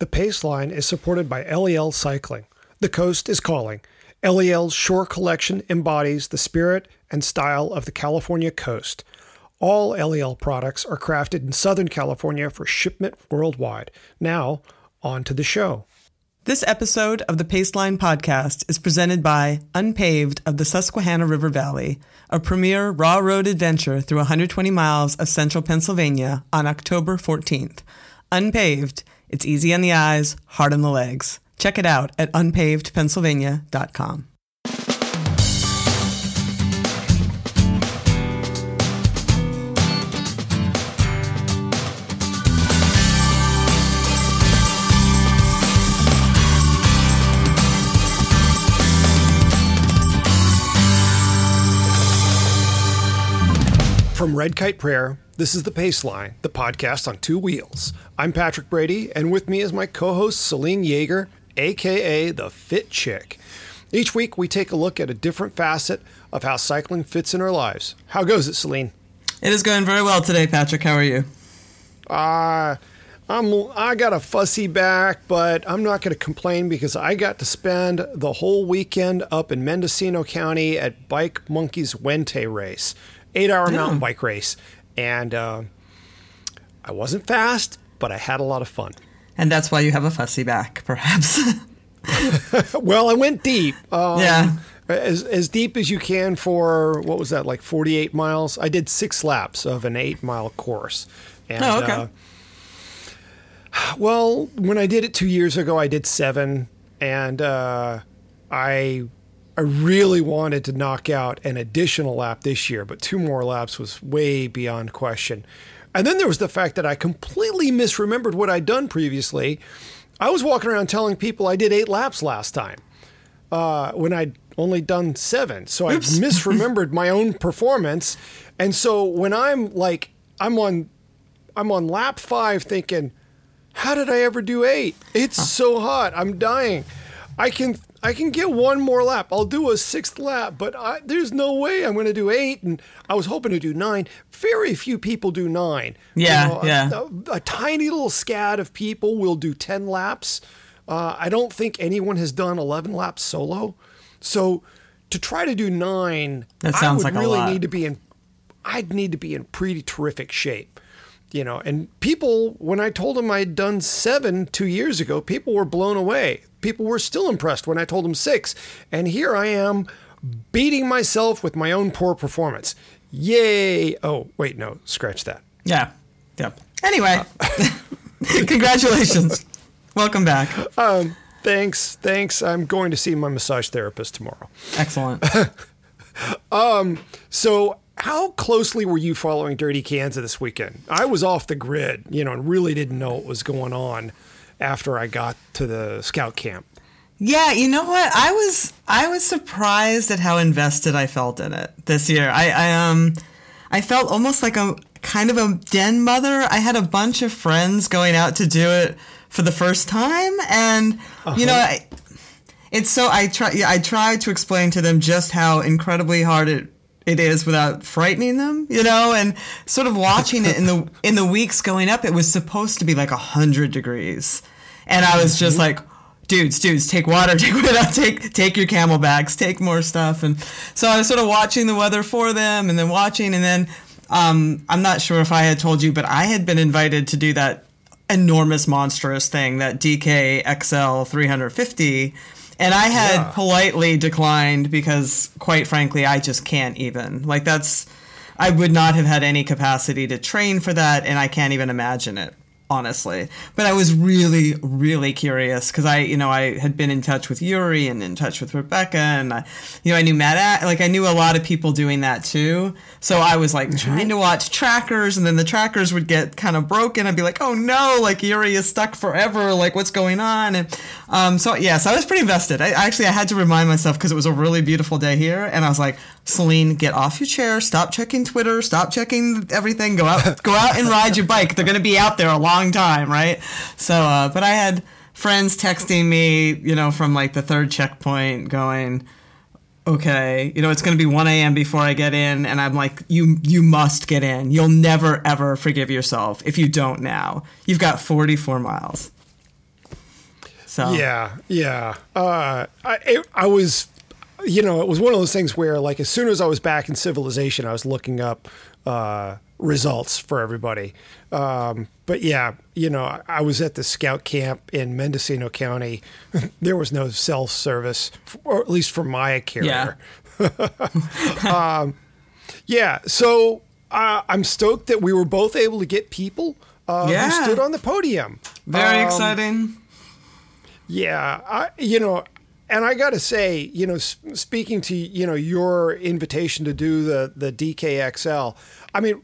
The Pace Line is supported by Eliel Cycling. The coast is calling. Eliel's Shore Collection embodies the spirit and style of the California coast. All Eliel products are crafted in Southern California for shipment worldwide. Now, on to the show. This episode of the Paceline podcast is presented by Unpaved of the Susquehanna River Valley, a premier raw road adventure through 120 miles of central Pennsylvania on October 14th. Unpaved, it's easy on the eyes, hard on the legs. Check it out at unpavedpennsylvania.com. From Red Kite Prayer, this is the Paceline, the podcast on two wheels. I'm Patrick Brady, and with me is my co host Selene Yeager, aka the Fit Chick. Each week, we take a look at a different facet of how cycling fits in our lives. How goes it, Selene? It is going very well today, Patrick. How are you? Uh, I'm I got a fussy back, but I'm not going to complain because I got to spend the whole weekend up in Mendocino County at Bike Monkeys Wente race, eight hour mountain bike race, and uh, I wasn't fast, but I had a lot of fun. And that's why you have a fussy back, perhaps. well, I went deep. Um, Yeah. As, as deep as you can for what was that like 48 miles i did six laps of an eight mile course and Oh, okay. uh, well when i did it two years ago i did seven and uh, i i really wanted to knock out an additional lap this year but two more laps was way beyond question and then there was the fact that i completely misremembered what i'd done previously i was walking around telling people i did eight laps last time uh, when I'd only done seven. So I misremembered my own performance. And so when I'm like, I'm on, I'm on lap five thinking, how did I ever do eight? It's so hot. I'm dying. I can, I can get one more lap. I'll do a sixth lap, but I, there's no way I'm going to do eight. And I was hoping to do nine. Very few people do nine. Yeah, a- yeah. A, a tiny little scad of people will do 10 laps. Uh, I don't think anyone has done 11 laps solo. So to try to do nine, That I would like a really need to be in, I'd need to be in pretty terrific shape. You know, and people, when I told them I'd done seven two years ago, people were blown away. People were still impressed when I told them six. And here I am beating myself with my own poor performance. Yay. Oh, wait, no, scratch that. Yeah. Yep. Anyway, congratulations. Welcome back. Um, thanks, thanks. I'm going to see my massage therapist tomorrow. Excellent. um, So, how closely were you following Dirty Kanza this weekend? I was off the grid, you know, and really didn't know what was going on after I got to the scout camp. Yeah, you know what? I was I was surprised at how invested I felt in it this year. I, I um I felt almost like a kind of a den mother. I had a bunch of friends going out to do it for the first time, and you know, I, it's so I try yeah, I tried to explain to them just how incredibly hard it it is without frightening them, you know, and sort of watching it in the in the weeks going up. It was supposed to be like a hundred degrees, and I was just like, dudes, dudes, take water, take water, take take your camelbacks, take more stuff, and so I was sort of watching the weather for them, and then watching, and then um, I'm not sure if I had told you, but I had been invited to do that enormous, monstrous thing, that DK XL 350. And I had Yeah. politely declined because, quite frankly, I just can't even. Like, that's, I would not have had any capacity to train for that, and I can't even imagine it, honestly. But I was really, really curious because I, you know, I had been in touch with Yuri and in touch with Rebecca, and I, you know, I knew Matt, like, I knew a lot of people doing that too. So I was like trying to watch trackers, and then the trackers would get kind of broken. I'd be like, oh no, like Yuri is stuck forever. Like, what's going on? And um, so, yeah, so I was pretty invested. I actually, I had to remind myself because it was a really beautiful day here, and I was like, Selene, get off your chair, stop checking Twitter, stop checking everything, go out, go out and ride your bike. They're going to be out there a long time, right? So, uh, but I had friends texting me, you know, from like the third checkpoint going, okay, you know, it's going to be 1 a.m. before I get in. And I'm like, you, you must get in. You'll never, ever forgive yourself if you don't now. You've got 44 miles. So Yeah, yeah. Uh, I it, I was, you know, it was one of those things where, like, as soon as I was back in civilization, I was looking up uh, results for everybody. Um, but yeah, you know, I- was at the scout camp in Mendocino County. there was no self service, or at least for my carrier. Yeah. Yeah, so uh, I'm stoked that we were both able to get people uh, Yeah. who stood on the podium. Very Um, exciting. Yeah, I, you know, and I got to say, you know, speaking to you know your invitation to do the the DKXL, I mean,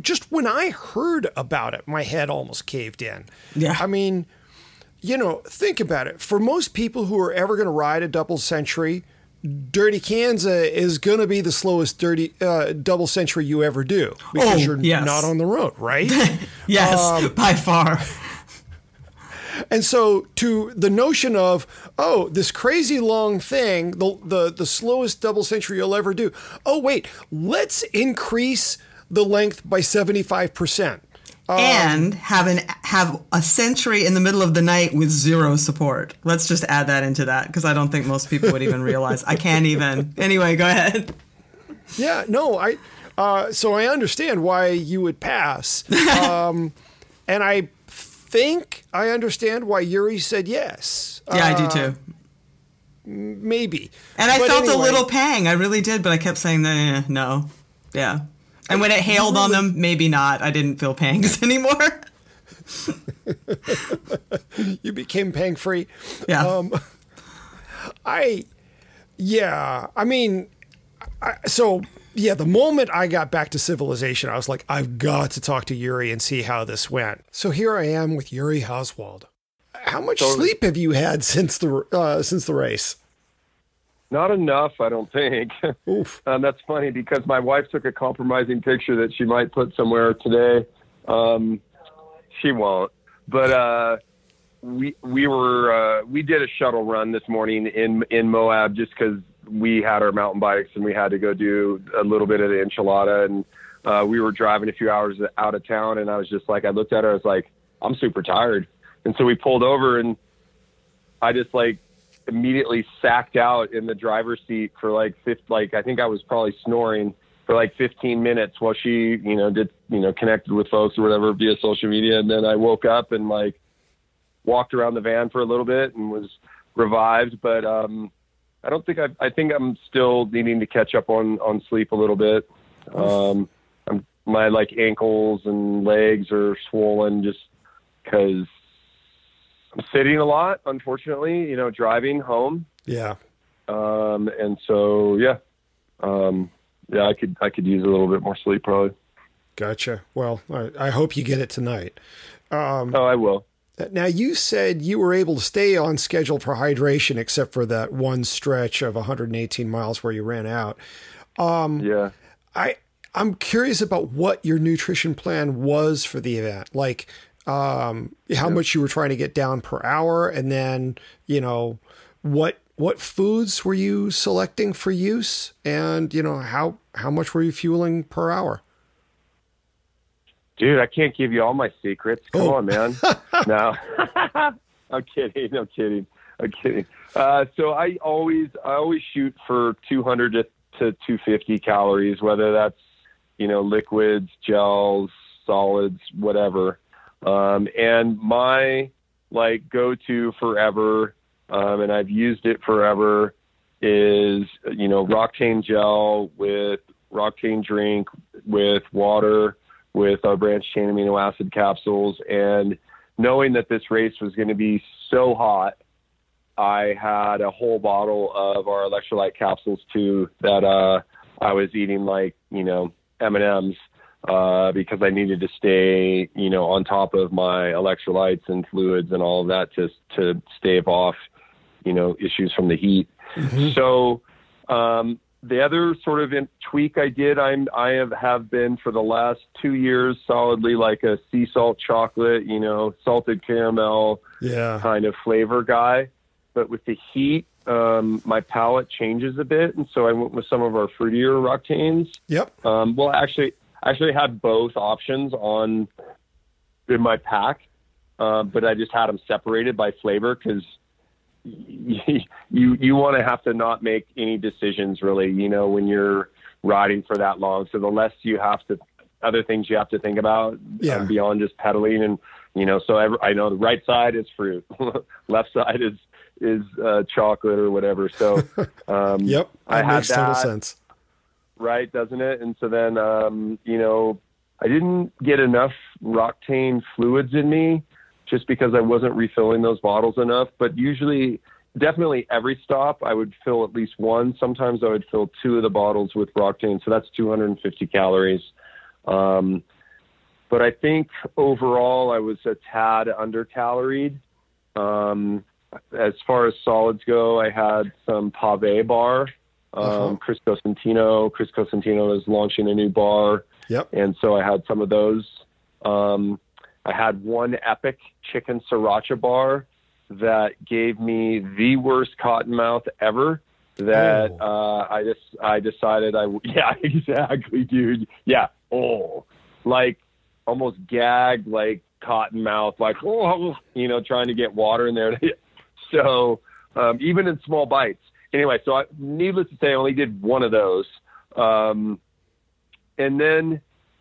just when I heard about it, my head almost caved in. Yeah. I mean, you know, think about it. For most people who are ever going to ride a double century, Dirty Kanza is going to be the slowest dirty uh, double century you ever do because Oh, you're yes. not on the road, right? Yes, um, by far. And so to the notion of, oh, this crazy long thing, the the, the slowest double century you'll ever do. Oh, wait, let's increase the length by 75%. and have an have a century in the middle of the night with zero support. Let's just add that into that because I don't think most people would even realize. I can't even. Anyway, go ahead. Yeah, no, I uh, so I understand why you would pass. Um, and I think I understand why Yuri said yes. Yeah, I do Uh, too. maybe. And I But felt a little pang. I really did, but I kept saying eh, no. Yeah. And when it hailed on them, maybe not. I didn't feel pangs anymore. you became pang free. Yeah. Um, I, yeah, I mean, I, so yeah, the moment I got back to civilization, I was like, I've got to talk to Yuri and see how this went. So here I am with Yuri Hauswald. How much Totally. sleep have you had since the uh, since the race? Not enough, I don't think. Oof. um, that's funny because my wife took a compromising picture that she might put somewhere today. Um, she won't, but uh, we we were uh, we did a shuttle run this morning in in Moab just because we had our mountain bikes and we had to go do a little bit of the enchilada and uh, we were driving a few hours out of town and I was just like I looked at her I was like I'm super tired and so we pulled over and I just like immediately sacked out in the driver's seat for like fifth, like I think I was probably snoring for like 15 minutes while she, you know, did, you know, connected with folks or whatever via social media. And then I woke up and like walked around the van for a little bit and was revived. But, um, I don't think I, I think I'm still needing to catch up on, on sleep a little bit. Um, I'm, my like ankles and legs are swollen just cause I'm sitting a lot, unfortunately, you know, driving home. Yeah. Um, and so, yeah, um, yeah, I could, I could use a little bit more sleep probably. Gotcha. Well, I, I hope you get it tonight. Oh, I will. Now, you said you were able to stay on schedule for hydration except for that one stretch of 118 miles where you ran out. Yeah. I I'm curious about what your nutrition plan was for the event. Like um, how much you were trying to get down per hour, and then you know what what foods were you selecting for use, and you know how how much were you fueling per hour? Dude, I can't give you all my secrets. Come Oh. on, man. no, I'm kidding. I'm kidding. I'm kidding. Uh, so I always, I always shoot for 200 to, to 250 calories, whether that's, you know, liquids, gels, solids, whatever. Um, and my like go-to forever, um, and I've used it forever is, you know, Roctane gel with Roctane drink with water with our branch chain amino acid capsules. And knowing that this race was going to be so hot, I had a whole bottle of our electrolyte capsules too that uh, I was eating like you know M and M's uh, because I needed to stay you know on top of my electrolytes and fluids and all of that to to stave off you know issues from the heat. So um, the other sort of in, tweak I did, I'm I have have been for the last two years solidly like a sea salt chocolate, you know, salted caramel Yeah, kind of flavor guy. But with the heat, um, my palate changes a bit, and so I went with some of our fruitier Roctanes. yep, Um, well, actually, I actually had both options on in my pack. uh, but I just had them separated by flavor because you you want to have to not make any decisions really. You know, when you're riding for that long, so the less you have to other things you have to think about Yeah. um, beyond just pedaling and you know so every, i know the right side is fruit left side is is uh, chocolate or whatever so um Yep, i that had makes total sense. right doesn't it and so then um you know i didn't get enough roctane fluids in me just because i wasn't refilling those bottles enough but usually definitely every stop i would fill at least one sometimes i would fill two of the bottles with roctane so that's 250 calories um, but I think overall I was a tad under caloried. Um, as far as solids go, I had some Pave bar. Um, Uh-huh. Chris Cosentino, Chris Cosentino is launching a new bar, Yep. and so I had some of those. Um, I had one epic chicken sriracha bar that gave me the worst cotton mouth ever. That Oh. uh, I just I decided I yeah exactly dude yeah oh like almost gagged like cotton mouth like oh you know trying to get water in there so um, even in small bites anyway so I, needless to say I only did one of those um, and then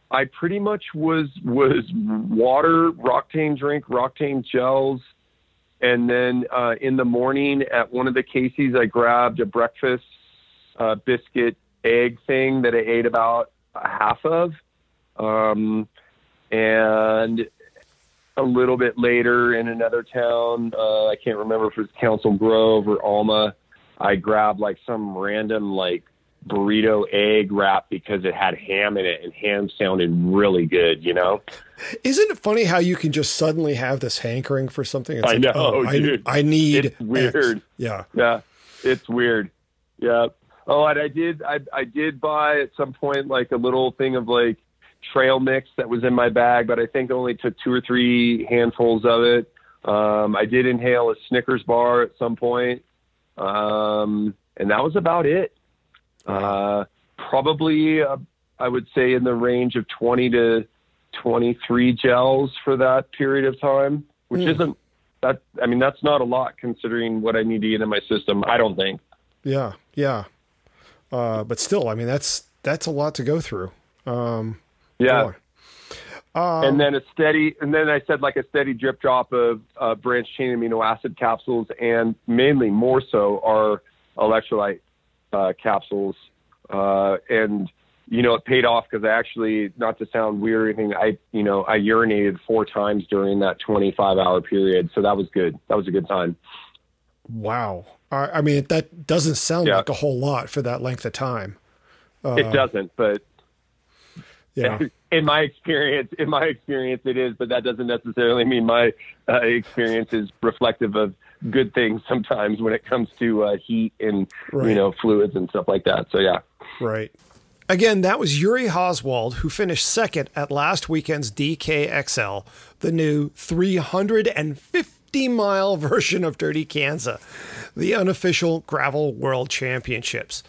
I pretty much was was water Roctane drink Roctane gels and then uh, in the morning at one of the Casey's, I grabbed a breakfast uh, biscuit egg thing that I ate about a half of. Um, and a little bit later in another town, uh, I can't remember if it was Council Grove or Alma, I grabbed like some random like burrito egg wrap because it had ham in it and ham sounded really good, you know? Isn't it funny how you can just suddenly have this hankering for something? It's I like, know, oh, I, dude. I need It's weird. X. Yeah. Yeah, it's weird. Yeah. Oh, and I did. I I did buy at some point like a little thing of like trail mix that was in my bag, but I think I only took two or three handfuls of it. Um, I did inhale a Snickers bar at some point, um, and that was about it. Uh, probably, uh, I would say in the range of twenty to twenty-three gels for that period of time, which Mm. isn't that. I mean, that's not a lot considering what I need to get in my system. I don't think. Yeah. Yeah. Uh, but still, I mean, that's that's a lot to go through. Um, Yeah. boy. and then a steady, and then I said like a steady drip drop of uh, branched chain amino acid capsules, and mainly more so are electrolyte uh, capsules. Uh, and you know, it paid off because I actually, not to sound weird or anything, I you know I urinated four times during that 25 hour period, so that was good. That was a good time. Wow. I, I mean, that doesn't sound Yeah. like a whole lot for that length of time. it doesn't, but Yeah. in my experience, in my experience, it is, but that doesn't necessarily mean my uh, experience is reflective of good things sometimes when it comes to uh, heat and Right. you know fluids and stuff like that. So yeah, Right. Again, that was Yuri Hauswald, who finished second at last weekend's DKXL, the new 350 mile version of Dirty Kanza, the unofficial gravel world championships.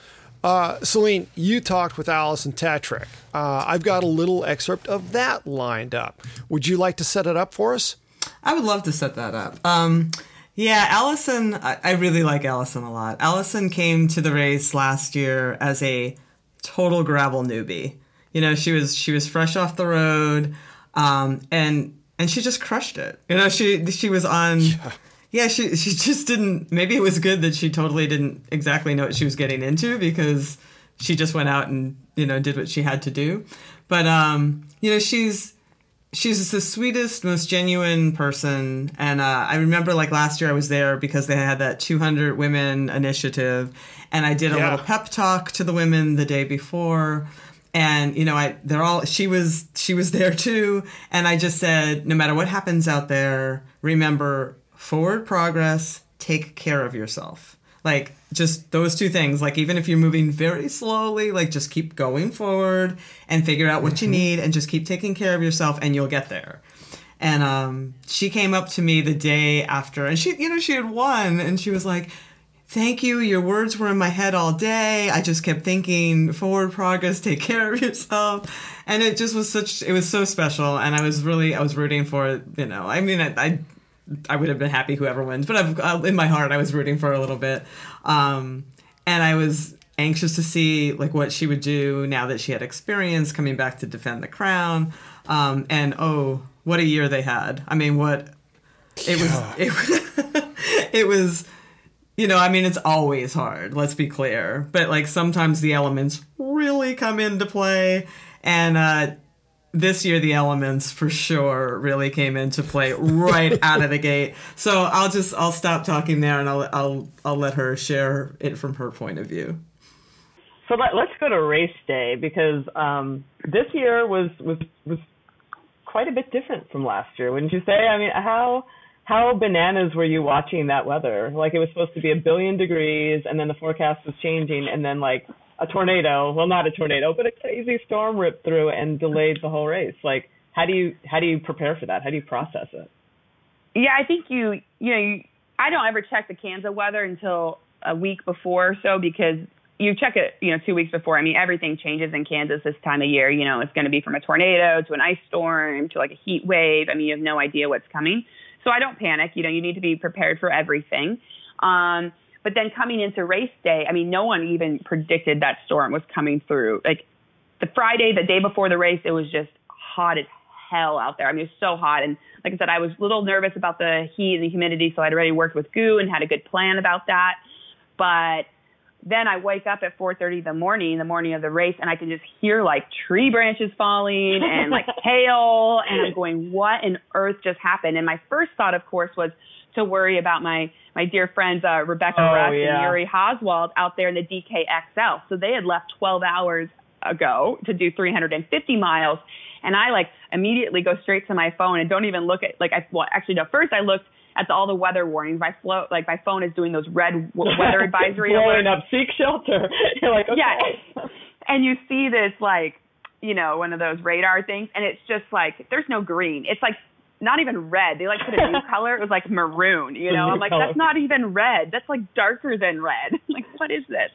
Uh, Selene, you talked with Alison Tetrick. Uh, I've got a little excerpt of that lined up. Would you like to set it up for us? I would love to set that up. Um, yeah, Alison, I, I really like Alison a lot. Alison came to the race last year as a total gravel newbie. You know, she was she was fresh off the road, um, and and she just crushed it. You know, she she was on. Yeah. she she just didn't. Maybe it was good that she totally didn't exactly know what she was getting into because she just went out and you know did what she had to do. But um, you know, she's she's the sweetest, most genuine person. And uh, I remember like last year I was there because they had that 200 women initiative, and I did a Yeah. little pep talk to the women the day before. And you know, I they're all she was she was there too, and I just said, no matter what happens out there, remember forward progress. Take care of yourself. Like just those two things. Like even if you're moving very slowly, like just keep going forward and figure out what you need and just keep taking care of yourself and you'll get there. And um, she came up to me the day after and she, you know, she had won and she was like, thank you. Your words were in my head all day. I just kept thinking, forward progress, take care of yourself. And it just was such, it was so special. And I was really, I was rooting for, you know, I mean, I, I, I would have been happy whoever wins, but I've, uh, in my heart, I was rooting for a little bit. Um, and I was anxious to see like what she would do now that she had experience coming back to defend the crown. Um, and oh, what a year they had. I mean, what it was, it, it was, you know, I mean, it's always hard, let's be clear. But like sometimes the elements really come into play. And uh, this year, the elements for sure really came into play right out of the gate. So I'll just, I'll stop talking there and I'll, I'll, I'll let her share it from her point of view. So let, us go to race day because um, this year was, was, was quite a bit different from last year, wouldn't you say? I mean, how how bananas were you watching that weather? Like it was supposed to be a billion degrees, and then the forecast was changing, and then like a tornado. Well, not a tornado, but a crazy storm ripped through and delayed the whole race. Like, how do you how do you prepare for that? How do you process it? Yeah, I think you you know you, I don't ever check the Kansas weather until a week before or so because you check it, you know, two weeks before. I mean, everything changes in Kansas this time of year. You know, it's going to be from a tornado to an ice storm to like a heat wave. I mean, you have no idea what's coming. So I don't panic. You know, you need to be prepared for everything. Um, but then coming into race day, I mean, no one even predicted that storm was coming through. Like the Friday, the day before the race, it was just hot as hell out there. I mean, it was so hot. And like I said, I was a little nervous about the heat and the humidity, so I'd already worked with GU and had a good plan about that. But then I wake up at 4:30 in the morning, the morning of the race, and I can just hear like tree branches falling and like hail, and I'm going, "What in earth just happened?" And my first thought, of course, was to worry about my my dear friends uh, Rebecca oh, yeah. and Yuri Hauswald out there in the DKXL. So they had left 12 hours ago to do 350 miles, and I like immediately go straight to my phone and don't even look at like I well actually no first I looked at all the weather warnings. My float, like my phone is doing those red w- weather advisory blowing up. Seek shelter. You're like, okay. yeah, and you see this like, you know, one of those radar things, and it's just like there's no green. It's like not even red. They like put a new color. It was like maroon. You know, I'm like, color. that's not even red. That's like darker than red. like, what is this?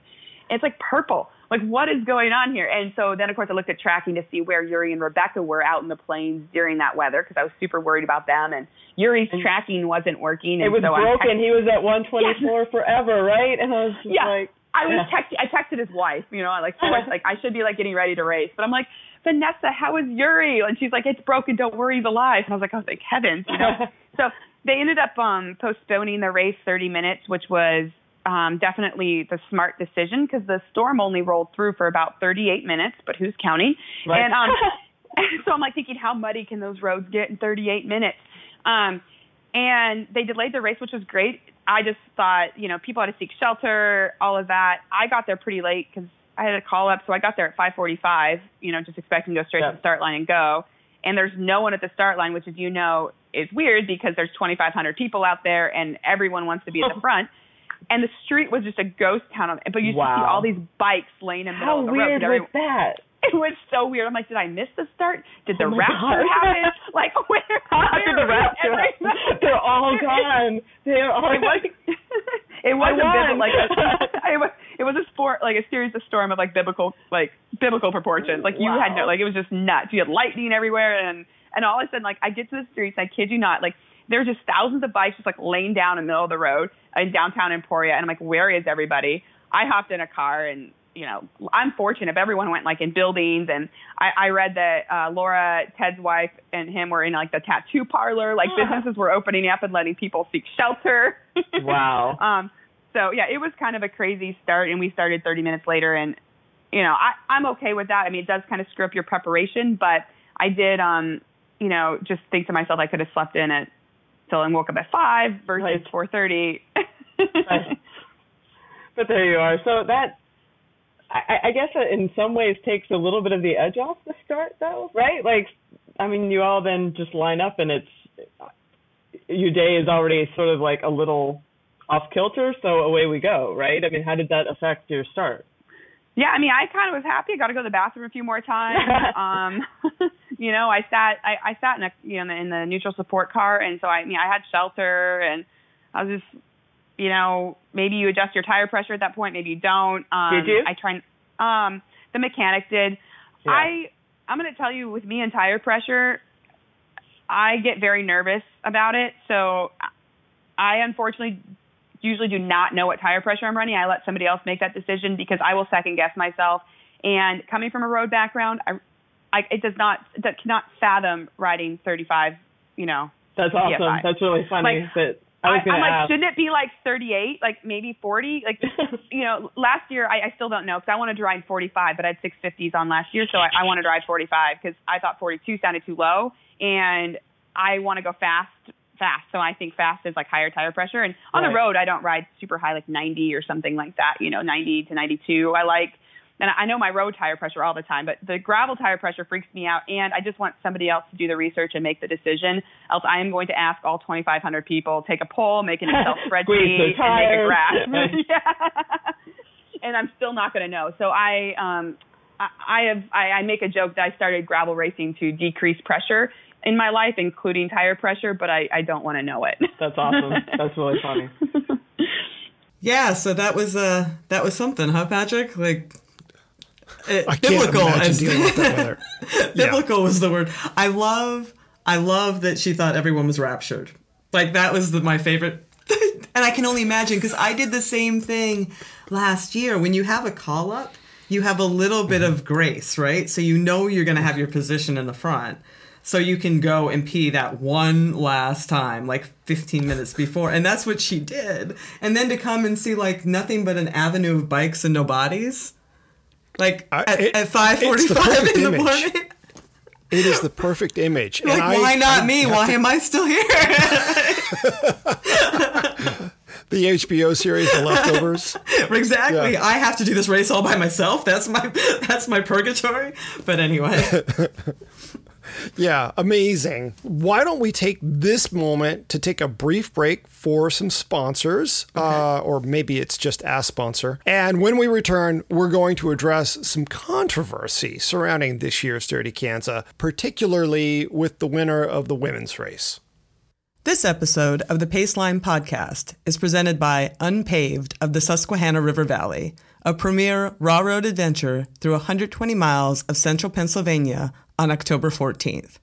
And it's like purple like what is going on here? And so then of course I looked at tracking to see where Yuri and Rebecca were out in the plains during that weather because I was super worried about them and Yuri's and tracking wasn't working. it was so broken. he was at 124 yeah. forever, right? And I was yeah. like. I was yeah. text- I texted his wife, you know, I like so like I should be like getting ready to race, but I'm like, Vanessa, how is Yuri? And she's like, it's broken. Don't worry, the life. And I was like, oh, thank heavens, you know. so they ended up um postponing the race 30 minutes, which was um, definitely the smart decision because the storm only rolled through for about 38 minutes, but who's counting? Right. And um, so I'm like thinking, how muddy can those roads get in 38 minutes? Um, and they delayed the race, which was great. I just thought, you know, people had to seek shelter, all of that. I got there pretty late because I had a call up, so I got there at 5:45. You know, just expecting to go straight to the start line and go. And there's no one at the start line, which, as you know, is weird because there's 2,500 people out there and everyone wants to be at the front and the street was just a ghost town. On, But you wow. see all these bikes laying in the How middle of the road. How weird was that? It was so weird. I'm like, did I miss the start? Did the oh rapture happen? Like, where? How did the rapture? They're all gone. They're all. It was. it was a bit like a, it was. It was a sport like a series of storm of like biblical like biblical proportions. Like you wow. had no like it was just nuts. You had lightning everywhere and and all of a sudden like I get to the streets. I kid you not. Like there's just thousands of bikes just like laying down in the middle of the road in downtown Emporia, and I'm like, where is everybody? I hopped in a car and you know, I'm fortunate if everyone went like in buildings and I, I read that uh, Laura, Ted's wife and him were in like the tattoo parlor, like businesses were opening up and letting people seek shelter. Wow. um, so yeah, it was kind of a crazy start and we started 30 minutes later and, you know, I, I'm okay with that. I mean, it does kind of screw up your preparation, but I did, um, you know, just think to myself I could have slept in at till and woke up at five versus right. four thirty. right. But there you are. So that I, I guess in some ways takes a little bit of the edge off the start, though, right? Like, I mean, you all then just line up, and it's your day is already sort of like a little off kilter, so away we go, right? I mean, how did that affect your start? Yeah, I mean, I kind of was happy. I got to go to the bathroom a few more times. um, you know, I sat, I, I sat in a, you know, in the neutral support car, and so I, I mean, I had shelter, and I was just, you know, maybe you adjust your tire pressure at that point, maybe you don't. Um, Did you? I try. Um, the mechanic did. Yeah. I I'm going to tell you with me and tire pressure, I get very nervous about it. So I unfortunately usually do not know what tire pressure I'm running. I let somebody else make that decision because I will second guess myself. And coming from a road background, I, I it does not that cannot fathom riding 35. You know, That's awesome. Yeah, That's really funny. Like, that I was I, going am like, ask. shouldn't it be like 38, like maybe 40? Like, you know, last year I, I still don't know because I wanted to ride 45, but I had 650s on last year, so I, I wanted to ride 45 because I thought 42 sounded too low, and I want to go fast, fast. So I think fast is like higher tire pressure, and on Right. the road I don't ride super high, like 90 or something like that. You know, 90 to 92. I like. And I know my road tire pressure all the time, but the gravel tire pressure freaks me out. And I just want somebody else to do the research and make the decision. Else, I am going to ask all 2,500 people, take a poll, make an Excel spreadsheet, and make a graph. yeah. And I'm still not going to know. So I, um, I, I have, I, I make a joke that I started gravel racing to decrease pressure in my life, including tire pressure, but I, I don't want to know it. That's awesome. That's really funny. Yeah, so that was uh that was something, huh, Patrick? Like uh, I can't biblical dealing with that weather. Yeah. biblical was the word. I love I love that she thought everyone was raptured. Like that was the, my favorite. and I can only imagine because I did the same thing last year. When you have a call up, you have a little bit of grace, right? So you know you're going to have your position in the front. So you can go and pee that one last time, like 15 minutes before. And that's what she did. And then to come and see like nothing but an avenue of bikes and no bodies. Like I- at, it- at 5:45 perfect in the image. morning. It is the perfect image. And Like, I- why not I me? Why to- am I still here? the HBO series The Leftovers? exactly. Yeah. I have to do this race all by myself. That's my that's my purgatory. But anyway, Yeah, amazing. Why don't we take this moment to take a brief break for some sponsors, uh, or maybe it's just a sponsor. And when we return, we're going to address some controversy surrounding this year's Dirty Kanza, particularly with the winner of the women's race. this episode of the Paceline podcast is presented by Unpaved of the Susquehanna River Valley, a premier raw road adventure through 120 miles of central Pennsylvania on October 14th.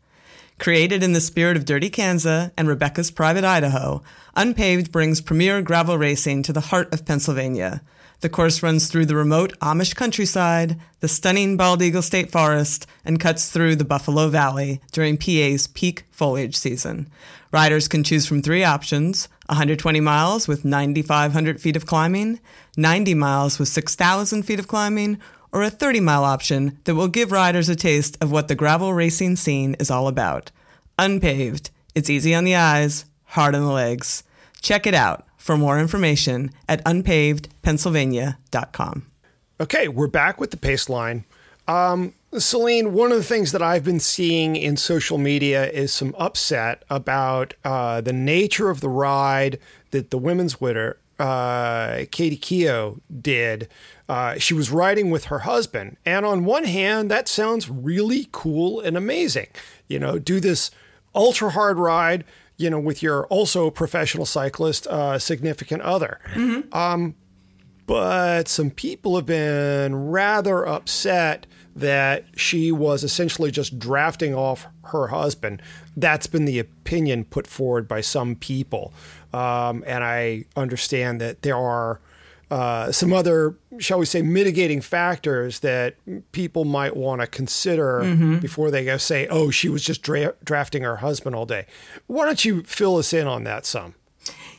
Created in the spirit of Dirty Kanza and Rebecca's Private Idaho, Unpaved brings premier gravel racing to the heart of Pennsylvania. The course runs through the remote Amish countryside, the stunning Bald Eagle State Forest, and cuts through the Buffalo Valley during PA's peak foliage season. Riders can choose from three options 120 miles with 9,500 feet of climbing, 90 miles with 6,000 feet of climbing, or a 30 mile option that will give riders a taste of what the gravel racing scene is all about. Unpaved. It's easy on the eyes, hard on the legs. Check it out for more information at unpavedpennsylvania.com. Okay, we're back with the pace line. Um, Selene, one of the things that I've been seeing in social media is some upset about uh, the nature of the ride that the women's winner, uh, Kaitie Keough, did. Uh, she was riding with her husband. And on one hand, that sounds really cool and amazing. You know, do this ultra hard ride, you know, with your also professional cyclist uh, significant other but some people have been rather upset that she was essentially just drafting off her husband. That's been the opinion put forward by some people. Um, and I understand that there are uh, some other, shall we say, mitigating factors that people might want to consider before they go say, oh, she was just dra- drafting her husband all day. Why don't you fill us in on that some?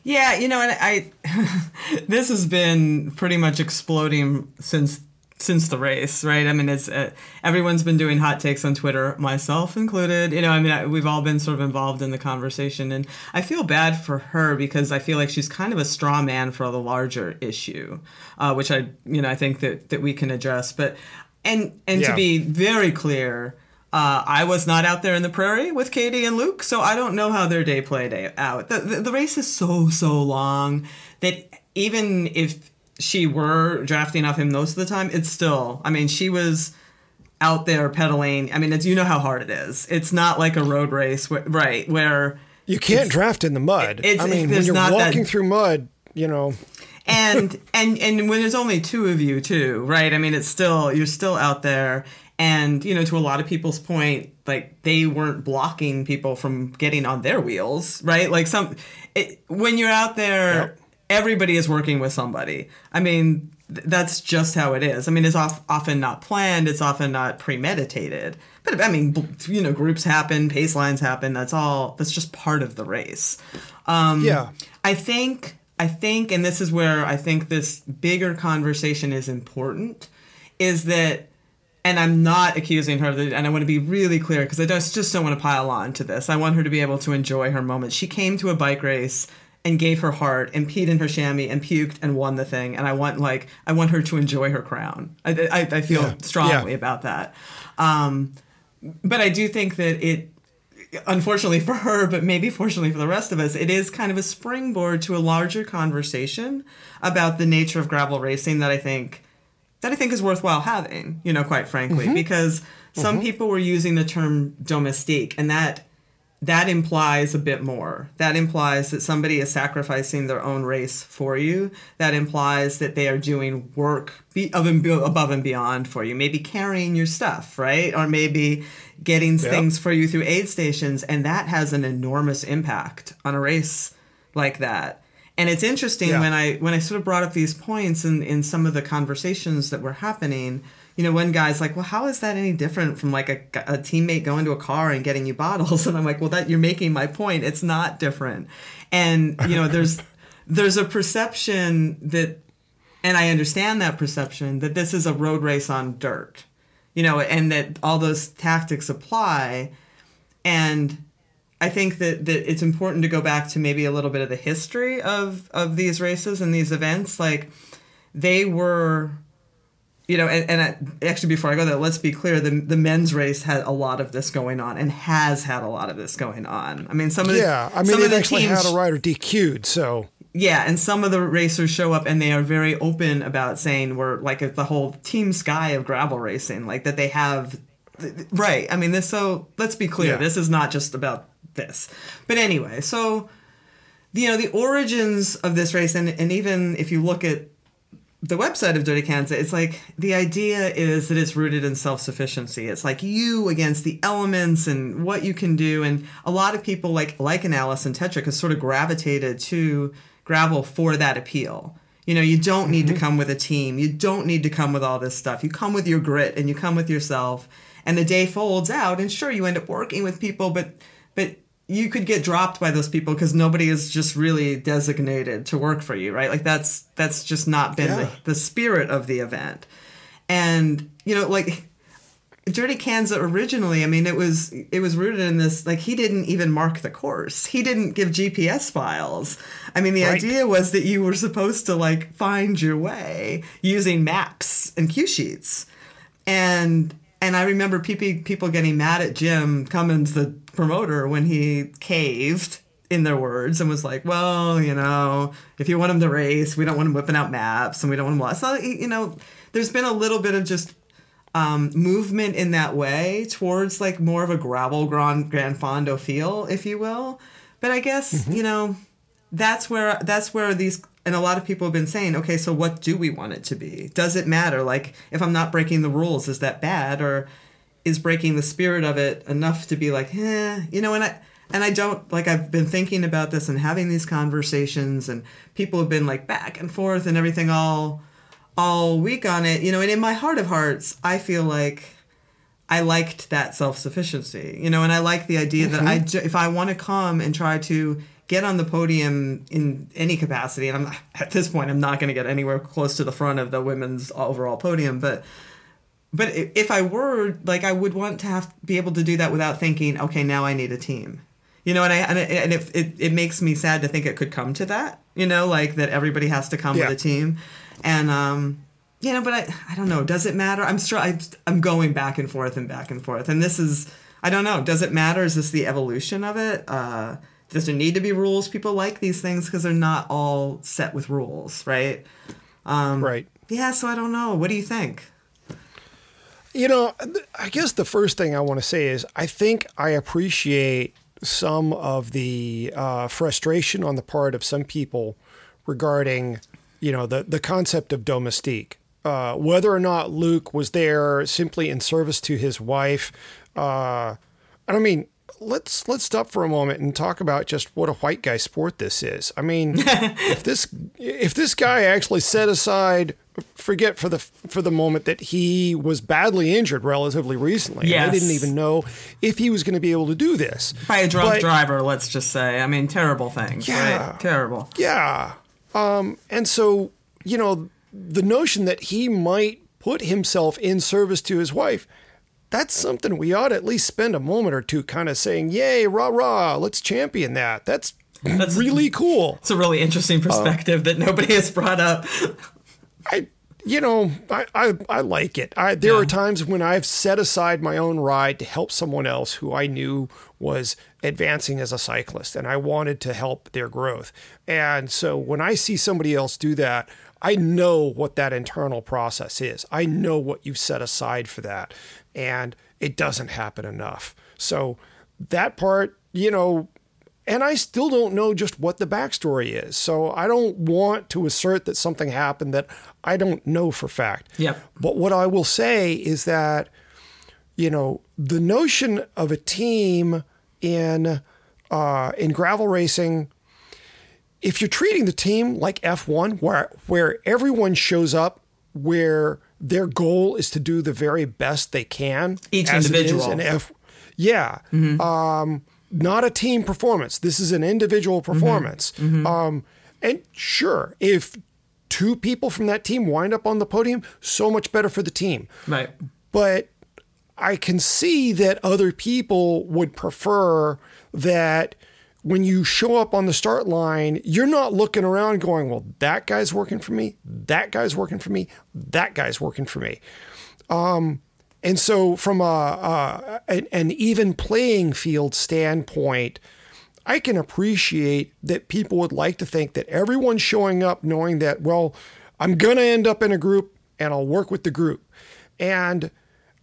Yeah, you know, and I this has been pretty much exploding since since the race, right? I mean, it's uh, everyone's been doing hot takes on Twitter, myself included. You know, I mean, I, we've all been sort of involved in the conversation, and I feel bad for her because I feel like she's kind of a straw man for the larger issue, uh, which I, you know, I think that that we can address. But and and Yeah. to be very clear. Uh, I was not out there in the prairie with Katie and Luke, so I don't know how their day played out. The, the, the race is so, so long that even if she were drafting off him most of the time, it's still, I mean, she was out there pedaling. I mean, it's, you know how hard it is. It's not like a road race, where, right, where You can't draft in the mud. I mean, when you're not that- walking through mud, you know. and and and when there's only two of you too, right? I mean, it's still you're still out there, and you know, to a lot of people's point, like they weren't blocking people from getting on their wheels, right? Like some it, when you're out there, Yep. Everybody is working with somebody. I mean, th- that's just how it is. I mean, it's off, often not planned. It's often not premeditated. But I mean, bl- you know, groups happen, pace lines happen. That's all. That's just part of the race. Um, Yeah. I think I think and this is where I think this bigger conversation is important is that and I'm not accusing her of the, and I want to be really clear because I just, just don't want to pile on to this. I want her to be able to enjoy her moment. She came to a bike race and gave her heart and peed in her chamois and puked and won the thing. And I want like I want her to enjoy her crown. I, I, I feel Yeah. strongly Yeah. about that. Um, but I do think that it unfortunately for her, but maybe fortunately for the rest of us, it is kind of a springboard to a larger conversation about the nature of gravel racing that I think that I think is worthwhile having, you know, quite frankly, because some people were using the term domestique and that that implies a bit more. That implies that somebody is sacrificing their own race for you. That implies that they are doing work be, of and be, above and beyond for you. Maybe carrying your stuff, right? Or maybe getting things for you through aid stations. And that has an enormous impact on a race like that. And it's interesting Yeah. when I when I sort of brought up these points in, in some of the conversations that were happening you know, one guy's like, "Well, how is that any different from like a, a teammate going to a car and getting you bottles?" And I'm like, "Well, that you're making my point. It's not different." And you know, there's there's a perception that, and I understand that perception that this is a road race on dirt, you know, and that all those tactics apply. And I think that, that it's important to go back to maybe a little bit of the history of of these races and these events. Like they were you know, and, and I, actually, before I go there, let's be clear: the the men's race had a lot of this going on, and has had a lot of this going on. I mean, some of the Yeah, I mean some of the actually teams, had a rider DQ'd, so yeah, and some of the racers show up and they are very open about saying we're like it's the whole team sky of gravel racing, like that they have, right? I mean, this. So let's be clear: Yeah. this is not just about this. But anyway, so you know the origins of this race, and and even if you look at the website of Dirty Kanza, it's like the idea is that it's rooted in self sufficiency. It's like you against the elements and what you can do. And a lot of people like like an Alison Tetrick has sort of gravitated to gravel for that appeal. You know, you don't need to mm-hmm. come with a team. You don't need to come with all this stuff. You come with your grit and you come with yourself. And the day folds out, and sure, you end up working with people, but but you could get dropped by those people because nobody is just really designated to work for you, right? Like that's that's just not been Yeah. the, the spirit of the event. And you know, like Dirty Kanza originally, I mean, it was it was rooted in this. Like he didn't even mark the course. He didn't give GPS files. I mean, the Right. idea was that you were supposed to like find your way using maps and cue sheets. And and I remember people people getting mad at Jim Cummins, the promoter, when he caved in their words and was like, "Well, you know, if you want him to race, we don't want him whipping out maps, and we don't want him." So you know, there's been a little bit of just um, movement in that way towards like more of a gravel grand grand fondo feel, if you will. But I guess you know that's where that's where these and a lot of people have been saying, okay, so what do we want it to be? Does it matter? Like if I'm not breaking the rules, is that bad or is breaking the spirit of it enough to be like, eh, you know, and I and I don't like I've been thinking about this and having these conversations and people have been like back and forth and everything all all week on it, you know, and in my heart of hearts, I feel like I liked that self sufficiency, you know, and I like the idea that I, if I want to come and try to get on the podium in any capacity, and I'm at this point, I'm not going to get anywhere close to the front of the women's overall podium, but but if I were like, I would want to have be able to do that without thinking, okay, now I need a team, you know, and I and, it, and if it, it makes me sad to think it could come to that, you know, like that everybody has to come Yeah. with a team, and um, you know, but I I don't know, does it matter? I'm sure I, I'm going back and forth and back and forth, and this is I don't know, does it matter? Is this the evolution of it? Uh, does there need to be rules? People like these things because they're not all set with rules, right? Um, right. Yeah, so I don't know. What do you think? You know, I guess the first thing I want to say is I think I appreciate some of the uh, frustration on the part of some people regarding, you know, the the concept of domestique. Uh, whether or not Luke was there simply in service to his wife, uh, I mean, let's let's stop for a moment and talk about just what a white guy sport this is. I mean, if this if this guy actually set aside forget for the for the moment that he was badly injured relatively recently. Yes. I didn't even know if he was going to be able to do this. By a drunk But- driver, let's just say. I mean, terrible things, Yeah. right? Terrible. Yeah. Um, and so, you know, the notion that he might put himself in service to his wife, that's something we ought to at least spend a moment or two kind of saying, yay, rah, rah, let's champion that. That's, That's- really cool. It's a really interesting uh, perspective that nobody has brought up. I, you know, I, I, I like it. I, there Yeah. are times when I've set aside my own ride to help someone else who I knew was advancing as a cyclist and I wanted to help their growth. And so when I see somebody else do that, I know what that internal process is. I know what you've set aside for that. And it doesn't happen enough. So that part, you know, and I still don't know just what the backstory is. So I don't want to assert that something happened that I don't know for fact. Yep. But what I will say is that, you know, the notion of a team in uh, in gravel racing, if you're treating the team like F1, where where everyone shows up, where their goal is to do the very best they can, Each as it is individual. in F, yeah, um, not a team performance. This is an individual performance. Um, and sure, if two people from that team wind up on the podium, so much better for the team. Right. But I can see that other people would prefer that when you show up on the start line, you're not looking around going, well, that guy's working for me, that guy's working for me, that guy's working for me. Um, and so, from a, an, an even playing field standpoint, I can appreciate that people would like to think that everyone's showing up knowing that, well, I'm going to end up in a group and I'll work with the group. And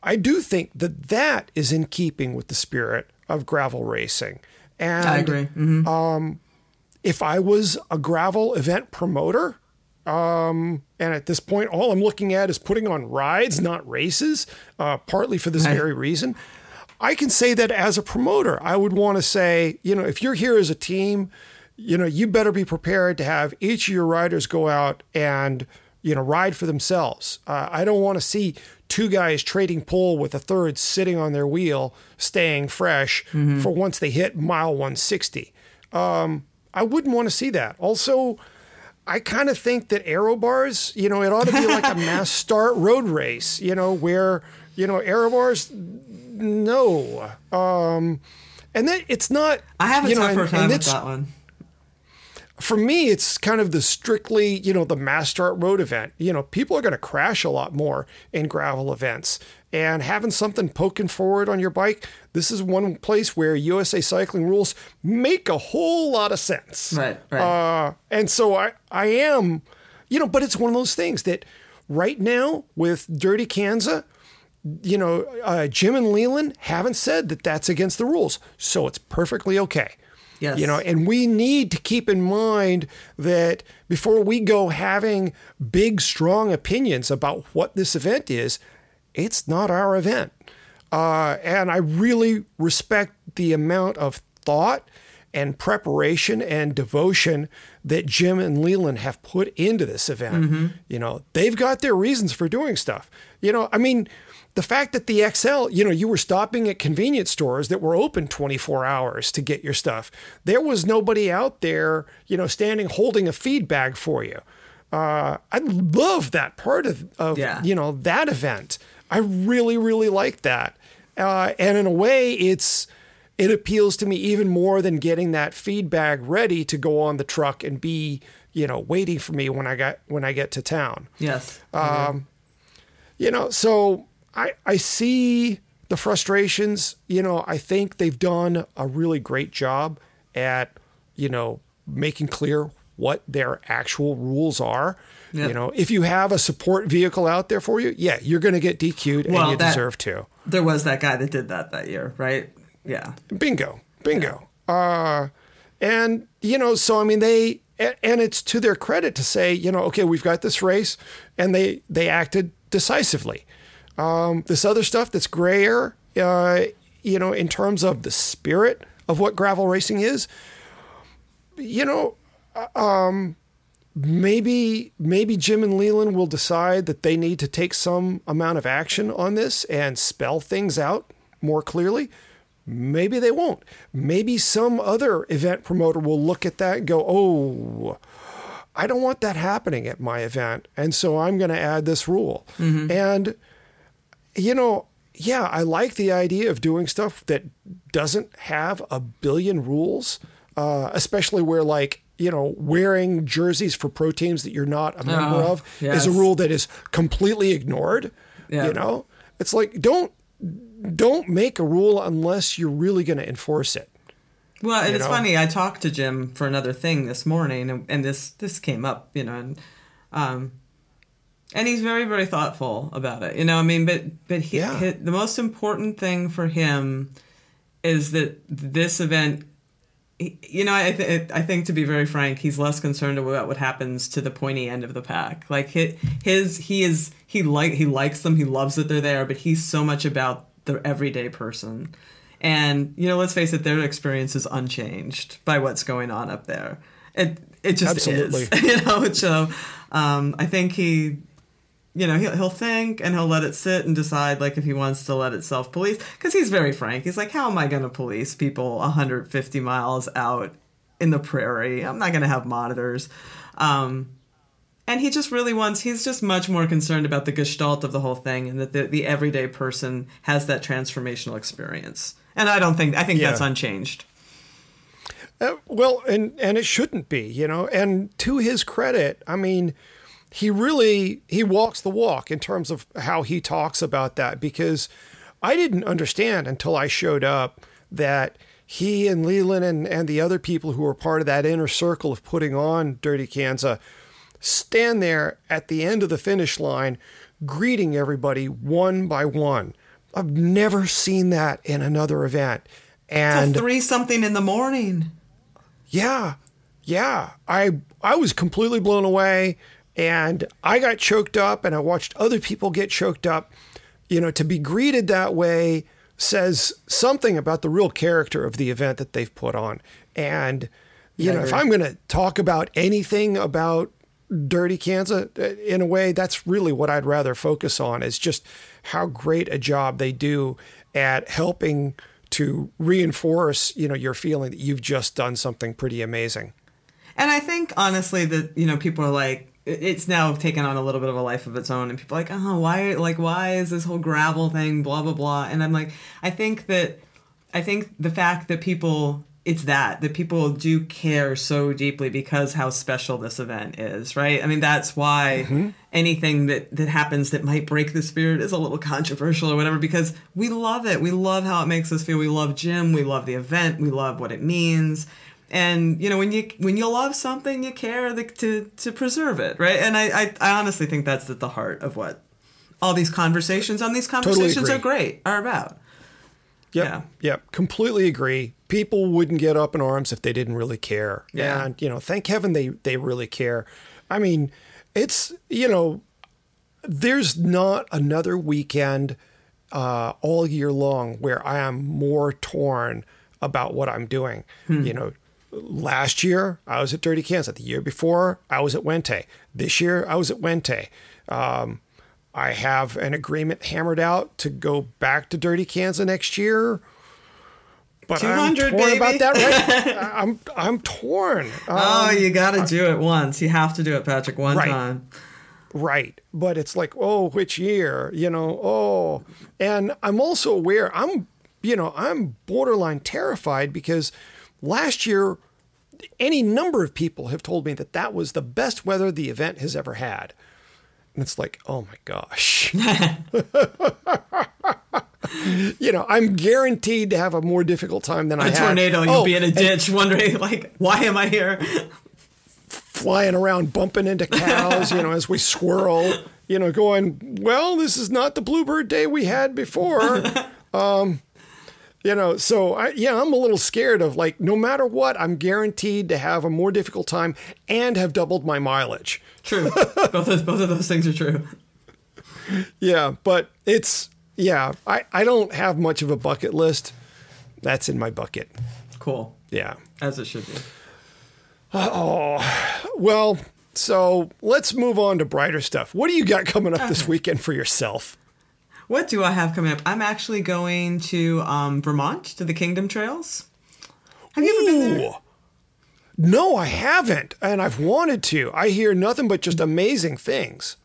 I do think that that is in keeping with the spirit of gravel racing. And I agree. Mhm. if I was a gravel event promoter, um, and at this point, all I'm looking at is putting on rides, not races, uh, partly for this very reason. I can say that as a promoter, I would want to say, you know, if you're here as a team, you know, you better be prepared to have each of your riders go out and, you know, ride for themselves. Uh, I don't want to see two guys trading pole with a third sitting on their wheel, staying fresh for once they hit mile 160. Um, I wouldn't want to see that. Also, I kind of think that aero bars, you know, it ought to be like a mass start road race, you know, where, you know, aero bars, no. Um, and then it's not. I have a you know, tougher and- time and with that one. For me, it's kind of the strictly, you know, the mass start road event. You know, people are going to crash a lot more in gravel events. And having something poking forward on your bike, this is one place where USA cycling rules make a whole lot of sense. Right, right. Uh, and so I, I am, you know, but it's one of those things that right now with Dirty Kanza, you know, uh, Jim and LeLan haven't said that that's against the rules. So it's perfectly okay. Yes. You know, and we need to keep in mind that before we go having big, strong opinions about what this event is, it's not our event. Uh, and I really respect the amount of thought and preparation and devotion that Jim and LeLan have put into this event. You know, they've got their reasons for doing stuff. You know, I mean, the fact that the XL, you know, you were stopping at convenience stores that were open 24 hours to get your stuff. There was nobody out there, you know, standing holding a feed bag for you. Uh, I love that part of, of Yeah. you know, that event. I really, really like that. Uh, and in a way, it's it appeals to me even more than getting that feed bag ready to go on the truck and be, you know, waiting for me when I got when I get to town Yes. Um, you know so i i see the frustrations you know i think they've done a really great job at you know making clear what their actual rules are Yep. you know if you have a support vehicle out there for you yeah you're going to get dq'd and you that- deserve to there was that guy that did that that year, right? Yeah. bingo bingo uh and you know so i mean they and, and it's to their credit to say, you know, okay, we've got this race, and they they acted decisively. Um, this other stuff that's grayer, uh, you know, in terms of the spirit of what gravel racing is, you know, um, maybe maybe Jim and LeLan will decide that they need to take some amount of action on this and spell things out more clearly. Maybe they won't. Maybe some other event promoter will look at that and go, "Oh, I don't want that happening at my event, and so I'm going to add this rule." And you know, yeah, I like the idea of doing stuff that doesn't have a billion rules, uh, especially where like you know wearing jerseys for pro teams that you're not a member Oh, of is a rule that is completely ignored. Yeah. You know, it's like don't don't make a rule unless you're really going to enforce it. Well, and it's know? funny. I talked to Jim for another thing this morning, and, and this this came up, you know, and um, and he's very very thoughtful about it. You know, I mean, but but he, Yeah. he- the most important thing for him is that this event. You know, I th- I think to be very frank, he's less concerned about what happens to the pointy end of the pack. Like his, his he is he like he likes them, he loves that they're there, but he's so much about the everyday person. And you know, let's face it, their experience is unchanged by what's going on up there. It it just Absolutely. is. You know, so um, I think he, you know, he'll he'll think and he'll let it sit and decide like if he wants to let it self police because he's very frank. He's like, how am I going to police people 150 miles out in the prairie? I'm not going to have monitors. Um, and he just really wants he's just much more concerned about the gestalt of the whole thing and that the, the everyday person has that transformational experience and i don't think i think Yeah. that's unchanged Uh, well, and and it shouldn't be, you know. And to his credit, I mean, he really he walks the walk in terms of how he talks about that because I didn't understand until I showed up that he and LeLan and, and the other people who were part of that inner circle of putting on Dirty Kanza stand there at the end of the finish line greeting everybody one by one. I've never seen that in another event. And Till three something in the morning yeah. Yeah. I I was completely blown away and I got choked up and I watched other people get choked up. You know, to be greeted that way says something about the real character of the event that they've put on. And you I know, if. I'm going to talk about anything about Dirty Kanza, uh, in a way, that's really what I'd rather focus on is just how great a job they do at helping to reinforce, you know, your feeling that you've just done something pretty amazing. And I think honestly that you know people are like it's now taken on a little bit of a life of its own, and people are like, oh, why like why is this whole gravel thing blah blah blah? And I'm like, I think that I think the fact that people it's that that people do care so deeply because how special this event is, right? I mean that's why mm-hmm. anything that that happens that might break the spirit is a little controversial or whatever because we love it. We love how it makes us feel. We love Jim. We love the event. We love what it means and you know when you when you love something you care the, to to preserve it right and I, I i honestly think that's at the heart of what all these conversations on these conversations agree. are great are about Yep. Yeah. Yep. Completely agree. People wouldn't get up in arms if they didn't really care. Yeah. And, you know, thank heaven they, they really care. I mean, it's, you know, there's not another weekend uh, all year long where I am more torn about what I'm doing. You know, last year I was at Dirty Kanza. The year before I was at Wente. This year I was at Wente. Um, I have an agreement hammered out to go back to Dirty Kanza next year. But I'm 200, torn about baby. that. Right? I- I'm I'm torn. Um, oh you gotta do it once you have to do it patrick one Right. time Right. But it's like, oh, which year? You know, oh. And I'm also aware, I'm, you know, I'm borderline terrified because last year, any number of people have told me that that was the best weather the event has ever had. And it's like, oh my gosh. you know, I'm guaranteed to have a more difficult time than I a had. tornado you'll Oh, be in a ditch wondering like why am i here flying around, bumping into cows, you know, as we swirl, you know, going, well, this is not the bluebird day we had before. Um, you know, so I, yeah, I'm a little scared of like, no matter what, I'm guaranteed to have a more difficult time and have doubled my mileage. True. both of, both of those things are true. Yeah, but it's yeah, I I don't have much of a bucket list. That's in my bucket. Cool. Yeah. As it should be. Oh, well, so let's move on to brighter stuff. What do you got coming up this weekend for yourself? What do I have coming up? I'm actually going to um, Vermont to the Kingdom Trails. Have you ever been there? No, I haven't, and I've wanted to. I hear nothing but just amazing things.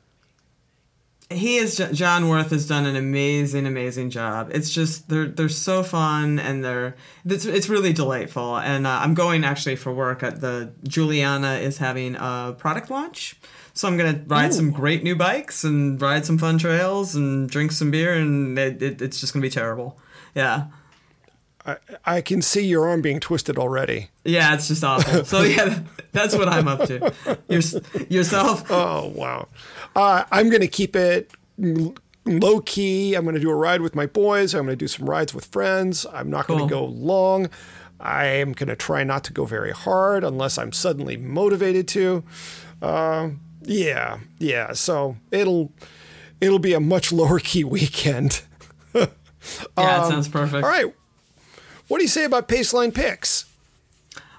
He is John Worth has done an amazing, amazing job. It's just they're they're so fun and they're it's, it's really delightful. And uh, I'm going actually for work at the Juliana is having a product launch, so I'm gonna ride some great new bikes and ride some fun trails and drink some beer and it, it, it's just gonna be terrible. Yeah. I, I can see your arm being twisted already. Yeah, it's just awful. So yeah, that's what I'm up to. Your, yourself? Oh wow! Uh, I'm going to keep it low key. I'm going to do a ride with my boys. I'm going to do some rides with friends. I'm not going to go long. I am going to try not to go very hard unless I'm suddenly motivated to. Uh, yeah, yeah. So it'll it'll be a much lower key weekend. Yeah, it sounds perfect. All right. What do you say about Paceline picks?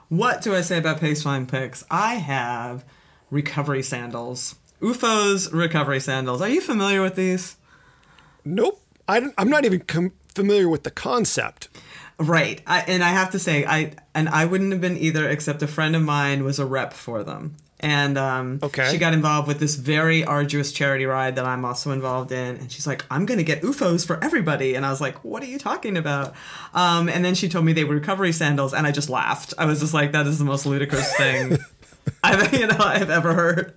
What do I say about Paceline picks? I have recovery sandals. OOFOS recovery sandals. Are you familiar with these? Nope. I don't, I'm not even com- familiar with the concept. Right. I, and I have to say, I and I wouldn't have been either, except a friend of mine was a rep for them. And um, Okay. she got involved with this very arduous charity ride that I'm also involved in. And she's like, I'm going to get OOFOS for everybody. And I was like, what are you talking about? Um, and then she told me they were recovery sandals. And I just laughed. I was just like, that is the most ludicrous thing I've, you know, I've ever heard.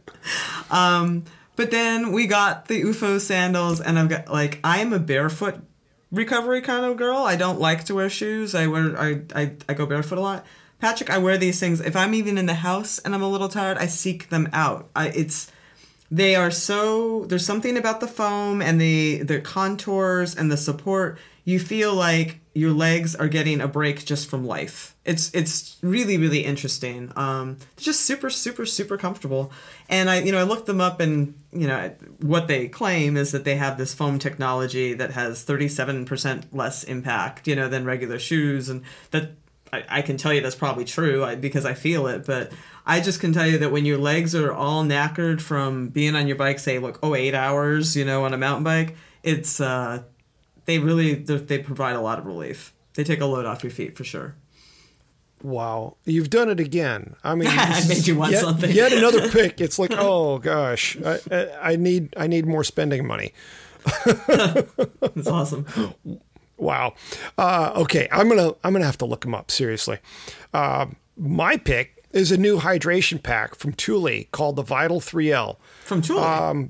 Um, but then we got the UFO sandals, and I've got like I am a barefoot recovery kind of girl. I don't like to wear shoes. I wear I I, I go barefoot a lot. Patrick, I wear these things if I'm even in the house and I'm a little tired. I seek them out. I it's they are so there's something about the foam and the the contours and the support. You feel like your legs are getting a break just from life. It's it's really really interesting. Um, just super super super comfortable. And I you know I looked them up and you know what they claim is that they have this foam technology that has 37% less impact you know than regular shoes and that I, I can tell you that's probably true I, because I feel it, but I just can tell you that when your legs are all knackered from being on your bike, say, like, oh, eight hours, you know, on a mountain bike, it's, uh, they really, they provide a lot of relief. They take a load off your feet for sure. Wow, you've done it again. I mean, I made you want yet, something. Yet another pick. It's like, oh gosh, I, I, I need I need more spending money. It's awesome. Wow. Uh, okay, I'm gonna I'm gonna have to look them up seriously. Uh, my pick is a new hydration pack from Thule called the Vital 3L. From Thule.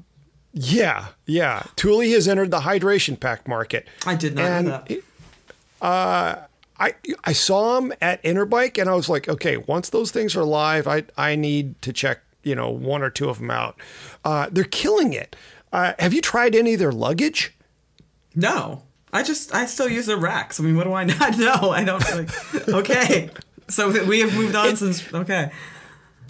Yeah, yeah. Thule has entered the hydration pack market. I did not and know that. I I saw them at Interbike and I was like, okay, once those things are live, I I need to check you know one or two of them out. Uh, they're killing it. Uh, have you tried any of their luggage? no. I just, I still use the racks. I mean, what do I not know? I don't, like, okay. So we have moved on since, okay.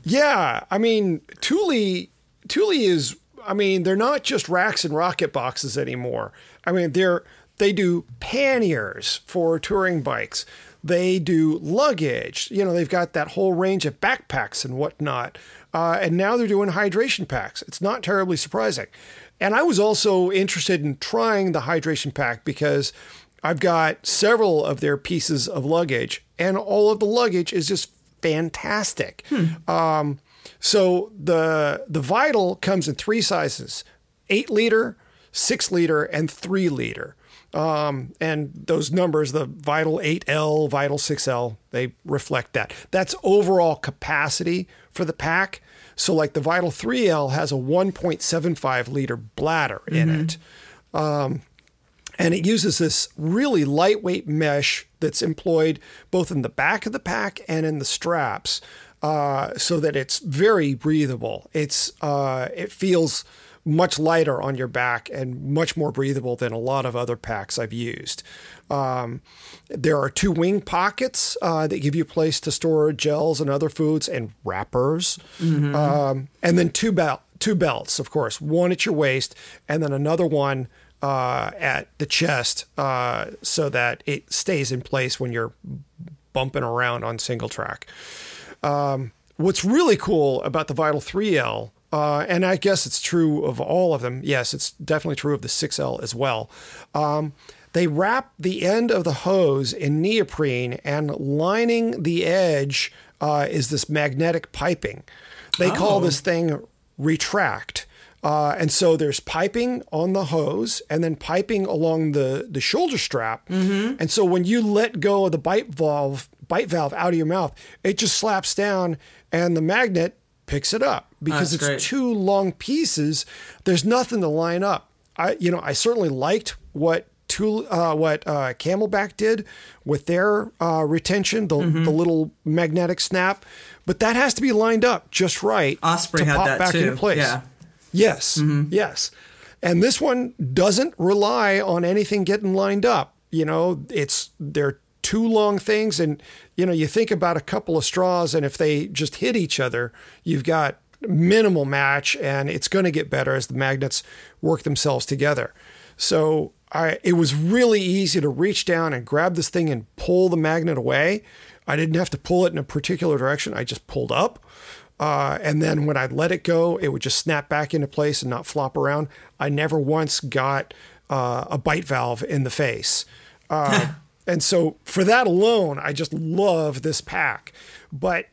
Yeah, I mean Thule Thule is I mean they're not just racks and rocket boxes anymore. I mean they're they do panniers for touring bikes. They do luggage. You know they've got that whole range of backpacks and whatnot. Uh, and now they're doing hydration packs. It's not terribly surprising. And I was also interested in trying the hydration pack because I've got several of their pieces of luggage, and all of the luggage is just fantastic. Um, so the the Vital comes in three sizes: eight liter, six liter, and three liter. Um, and those numbers, the Vital 8L, Vital 6L, they reflect that. That's overall capacity for the pack. So, like the Vital 3L has a 1.75 liter bladder in it. And it uses this really lightweight mesh that's employed both in the back of the pack and in the straps uh, so that it's very breathable. It's uh, it feels much lighter on your back and much more breathable than a lot of other packs I've used. Um, there are two wing pockets uh, that give you a place to store gels and other foods and wrappers, um, and then two belt two belts, of course, one at your waist and then another one uh, at the chest, uh, so that it stays in place when you're bumping around on single track. Um, what's really cool about the Vital 3L, uh, and I guess it's true of all of them. Yes, it's definitely true of the 6L as well. Um, they wrap the end of the hose in neoprene, and lining the edge uh, is this magnetic piping. They call this thing retract. Uh, and so there's piping on the hose and then piping along the, the shoulder strap. And so when you let go of the bite valve, bite valve out of your mouth, it just slaps down and the magnet picks it up because it's great. two long pieces. There's nothing to line up. I, you know, I certainly liked what Tool, uh, what uh, CamelBak did with their uh, retention, the, Mm-hmm. the little magnetic snap, but that has to be lined up just right Osprey to had pop that back too. into place. Yeah. Yes, yes. And this one doesn't rely on anything getting lined up. You know, it's they're two long things, and you know, you think about a couple of straws, and if they just hit each other, you've got minimal match, and it's going to get better as the magnets work themselves together. So I, it was really easy to reach down and grab this thing and pull the magnet away. I didn't have to pull it in a particular direction. I just pulled up. Uh, and then when I'd let it go, it would just snap back into place and not flop around. I never once got uh, a bite valve in the face. Uh, and so for that alone, I just love this pack. But,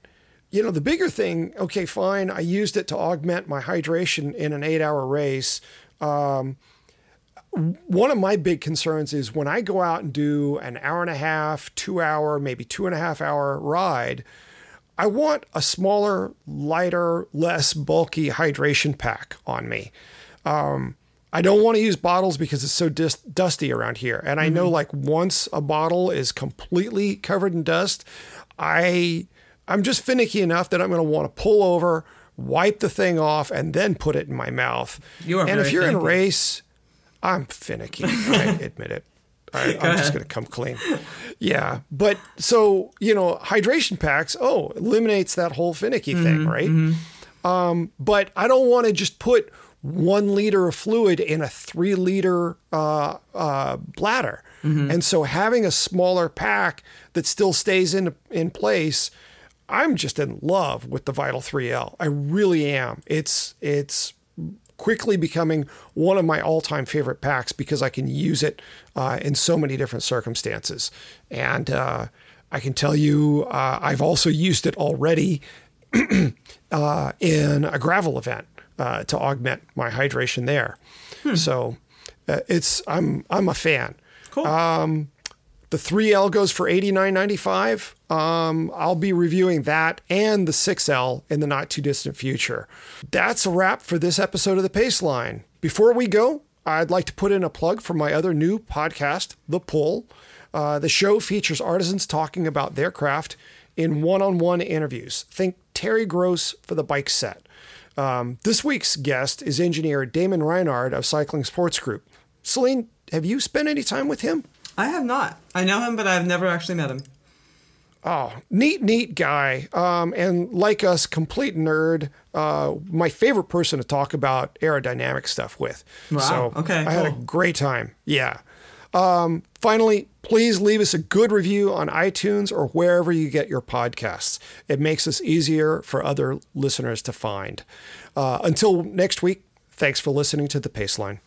you know, the bigger thing, okay, fine, I used it to augment my hydration in an eight hour race. Um, one of my big concerns is when I go out and do an hour and a half, two hour, maybe two and a half hour ride, I want a smaller, lighter, less bulky hydration pack on me. Um, I don't want to use bottles because it's so dis- dusty around here. And I know mm-hmm. like once a bottle is completely covered in dust, I I'm just finicky enough that I'm going to want to pull over, wipe the thing off, and then put it in my mouth. You are and if you're in a race, I'm finicky. I admit it. I, I'm just going to come clean. Yeah. But so, you know, hydration packs, oh, eliminates that whole finicky thing, mm-hmm, right? Mm-hmm. Um, but I don't want to just put one liter of fluid in a three liter uh, uh, bladder. And so having a smaller pack that still stays in, in place, I'm just in love with the Vital 3L. I really am. It's, it's, quickly becoming one of my all-time favorite packs because I can use it uh, in so many different circumstances. And uh, I can tell you, uh, I've also used it already uh, in a gravel event uh, to augment my hydration there. So uh, it's I'm I'm a fan. Cool. The 3L goes for $89.95. Um, I'll be reviewing that and the 6L in the not too distant future. That's a wrap for this episode of The Paceline. Before we go, I'd like to put in a plug for my other new podcast, The Pull. Uh, the show features artisans talking about their craft in one on one interviews. Think Terry Gross for the bike set. Um, this week's guest is engineer Damon Rinard of Cycling Sports Group. Selene, have you spent any time with him? I have not. I know him, but I've never actually met him. Oh, neat, neat guy. Um, and like us, complete nerd. Uh, my favorite person to talk about aerodynamic stuff with. Wow, So okay, I had a great time. Yeah. Um, finally, please leave us a good review on iTunes or wherever you get your podcasts. It makes us easier for other listeners to find. Uh, until next week, thanks for listening to The Paceline.